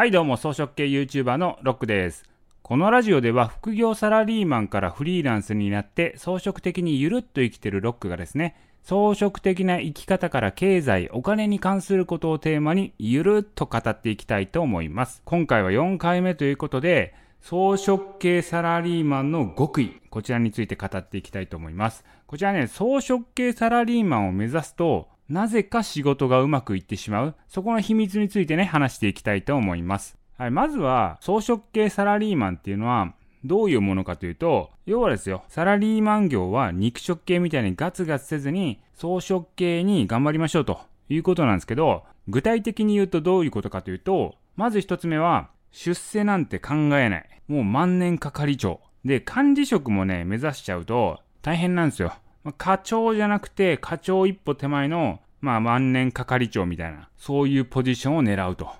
はいどうも草食系 YouTuber のロックですこのラジオでは副業サラリーマンからフリーランスになって装飾的にゆるっと生きてるロックがですね装飾的な生き方から経済、お金に関することをテーマにゆるっと語っていきたいと思います。今回は4回目ということで、装飾系サラリーマンの極意、こちらについて語っていきたいと思います。こちらね、装飾系サラリーマンを目指すと、なぜか仕事がうまくいってしまう。そこの秘密についてね、話していきたいと思います。はい、まずは、装飾系サラリーマンっていうのは、どういうものかというと、要はですよ、サラリーマン業は肉食系みたいにガツガツせずに、装飾系に頑張りましょうということなんですけど、具体的に言うとどういうことかというと、まず一つ目は、出世なんて考えない。もう万年係長。で、管理職もね、目指しちゃうと大変なんですよ。まあ、課長じゃなくて課長一歩手前の、まあ万年係長みたいな、そういうポジションを狙うと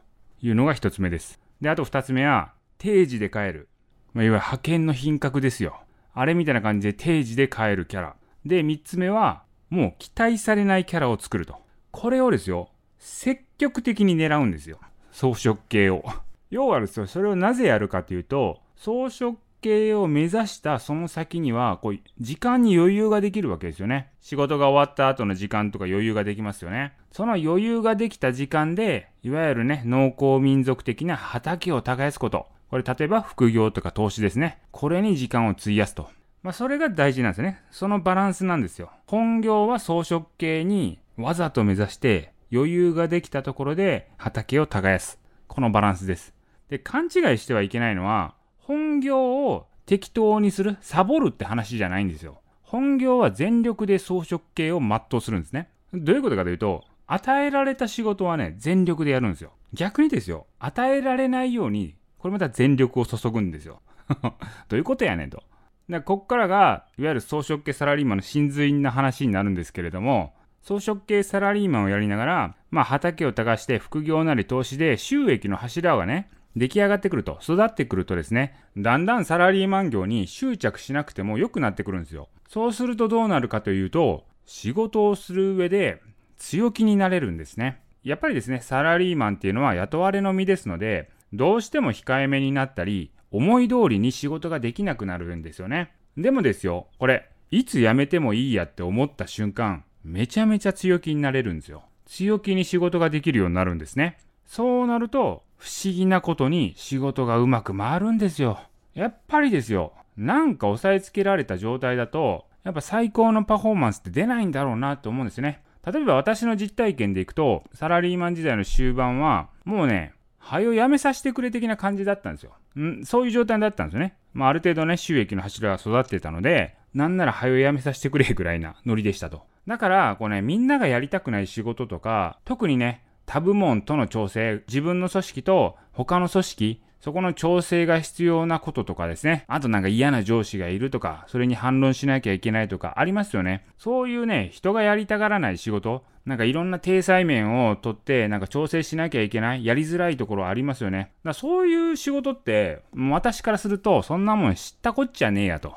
いうのが一つ目です。で、あと二つ目は、定時で帰る。まあ、いわゆる派遣の品格ですよ。あれみたいな感じで定時で帰るキャラ。で、三つ目は、もう期待されないキャラを作ると。これをですよ、積極的に狙うんですよ。装飾系を。要はですよ、それをなぜやるかというと、装飾系を目指したその先には、こう、時間に余裕ができるわけですよね。仕事が終わった後の時間とか余裕ができますよね。その余裕ができた時間で、いわゆるね、農耕民族的な畑を耕すこと。これ例えば副業とか投資ですね。これに時間を費やすと。まあそれが大事なんですね。そのバランスなんですよ。本業は装飾系にわざと目指して余裕ができたところで畑を耕す。このバランスです。で、勘違いしてはいけないのは、本業を適当にする、サボるって話じゃないんですよ。本業は全力で装飾系を全うするんですね。どういうことかというと、与えられた仕事はね、全力でやるんですよ。逆にですよ、与えられないように、これまた全力を注ぐんですよ。どういうことやねんと。でこっからが、いわゆる装飾系サラリーマンの真髄な話になるんですけれども、装飾系サラリーマンをやりながら、まあ畑を耕して副業なり投資で収益の柱がね、出来上がってくると、育ってくるとですね、だんだんサラリーマン業に執着しなくても良くなってくるんですよ。そうするとどうなるかというと、仕事をする上で強気になれるんですね。やっぱりですね、サラリーマンっていうのは雇われの身ですので、どうしても控えめになったり、思い通りに仕事ができなくなるんですよね。でもですよ、これ、いつ辞めてもいいやって思った瞬間、めちゃめちゃ強気になれるんですよ。強気に仕事ができるようになるんですね。そうなると、不思議なことに仕事がうまく回るんですよ。やっぱりですよ。なんか押さえつけられた状態だと、やっぱ最高のパフォーマンスって出ないんだろうなと思うんですね。例えば私の実体験でいくと、サラリーマン時代の終盤は、もうね、はよやめさせてくれ的な感じだったんですよ。んそういう状態だったんですよね。まあある程度ね、収益の柱が育ってたので、なんならはよやめさせてくれぐらいなノリでしたと。だから、こうね、みんながやりたくない仕事とか、特にね、他部門との調整、自分の組織と他の組織、そこの調整が必要なこととかですね。あとなんか嫌な上司がいるとか、それに反論しなきゃいけないとかありますよね。そういうね、人がやりたがらない仕事、なんかいろんな体裁面をとって、なんか調整しなきゃいけない、やりづらいところありますよね。だそういう仕事って、私からすると、そんなもん知ったこっちゃねえやと。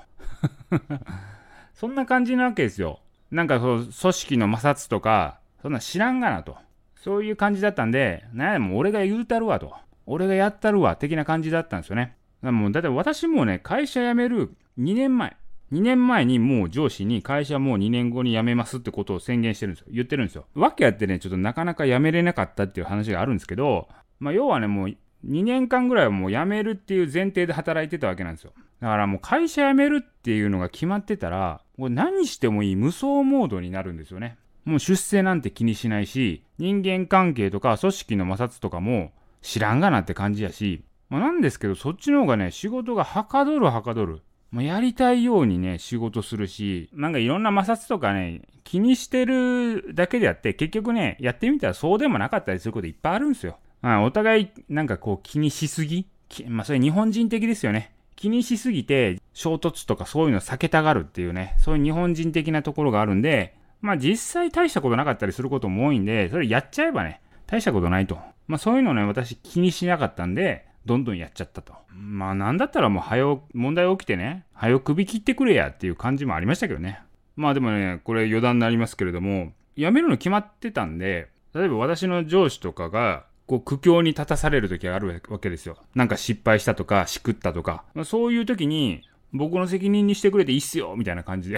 そんな感じなわけですよ。なんかそう、組織の摩擦とか、そんな知らんがなと。そういう感じだったんで、なんやもう俺が言うたるわと。俺がやったるわ、的な感じだったんですよね。だもう、だって私もね、会社辞める2年前。2年前にもう上司に会社もう2年後に辞めますってことを宣言してるんですよ。言ってるんですよ。わけあってね、ちょっとなかなか辞めれなかったっていう話があるんですけど、まあ要はね、もう2年間ぐらいはもう辞めるっていう前提で働いてたわけなんですよ。だからもう会社辞めるっていうのが決まってたら、もう何してもいい無双モードになるんですよね。もう出世なんて気にしないし、人間関係とか組織の摩擦とかも知らんがなって感じやし、まあ、なんですけど、そっちの方がね、仕事がはかどるはかどる。まあ、やりたいようにね、仕事するし、なんかいろんな摩擦とかね、気にしてるだけであって、結局ね、やってみたらそうでもなかったりすることいっぱいあるんですよ。まあ、お互い、なんかこう気にしすぎまあ、それ日本人的ですよね。気にしすぎて、衝突とかそういうの避けたがるっていうね、そういう日本人的なところがあるんで、まあ実際大したことなかったりすることも多いんで、それやっちゃえばね、大したことないと。まあそういうのね、私気にしなかったんで、どんどんやっちゃったと。まあなんだったらもう早う、問題起きてね、早く首切ってくれやっていう感じもありましたけどね。まあでもね、これ余談になりますけれども、辞めるの決まってたんで、例えば私の上司とかがこう苦境に立たされる時があるわけですよ。なんか失敗したとか、しくったとか、まあ、そういう時に、僕の責任にしてくれていいっすよみたいな感じで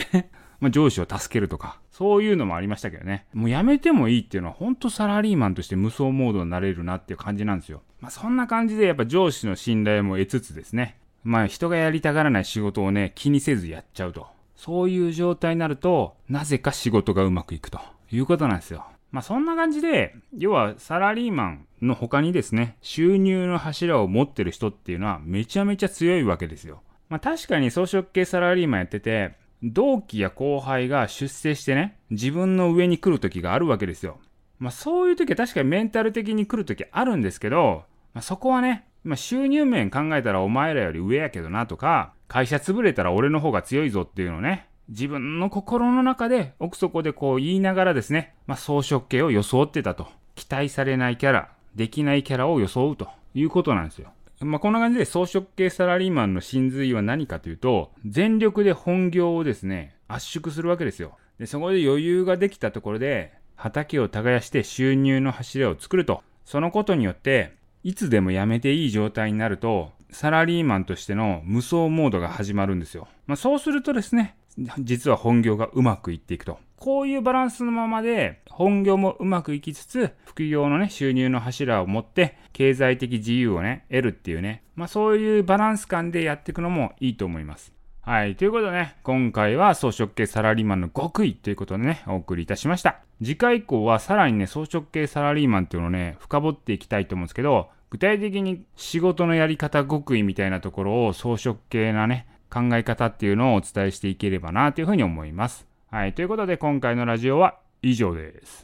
まあ上司を助けるとか、そういうのもありましたけどね。もうやめてもいいっていうのは、ほんとサラリーマンとして無双モードになれるなっていう感じなんですよ。まあそんな感じでやっぱ上司の信頼も得つつですね。まあ人がやりたがらない仕事をね、気にせずやっちゃうと。そういう状態になると、なぜか仕事がうまくいくということなんですよ。まあそんな感じで、要はサラリーマンの他にですね、収入の柱を持ってる人っていうのはめちゃめちゃ強いわけですよ。まあ確かに装飾系サラリーマンやってて、同期や後輩が出世してね、自分の上に来る時があるわけですよ。まあそういう時は確かにメンタル的に来る時あるんですけど、まあそこはね、まあ収入面考えたらお前らより上やけどなとか、会社潰れたら俺の方が強いぞっていうのをね、自分の心の中で奥底でこう言いながらですね、まあ装飾系を装ってたと。期待されないキャラ、できないキャラを装うということなんですよ。まあ、こんな感じで装飾系サラリーマンの真髄は何かというと、全力で本業をですね、圧縮するわけですよ。で、そこで余裕ができたところで、畑を耕して収入の柱を作ると。そのことによって、いつでも辞めていい状態になると、サラリーマンとしての無双モードが始まるんですよ。まあ、そうするとですね、実は本業がうまくいっていくと。こういうバランスのままで、本業もうまくいきつつ、副業のね、収入の柱を持って、経済的自由をね、得るっていうね、まあそういうバランス感でやっていくのもいいと思います。はい。ということでね、今回は装飾系サラリーマンの極意ということでね、お送りいたしました。次回以降はさらにね、装飾系サラリーマンっていうのをね、深掘っていきたいと思うんですけど、具体的に仕事のやり方極意みたいなところを装飾系なね、考え方っていうのをお伝えしていければなというふうに思います。はい。ということで今回のラジオは以上です。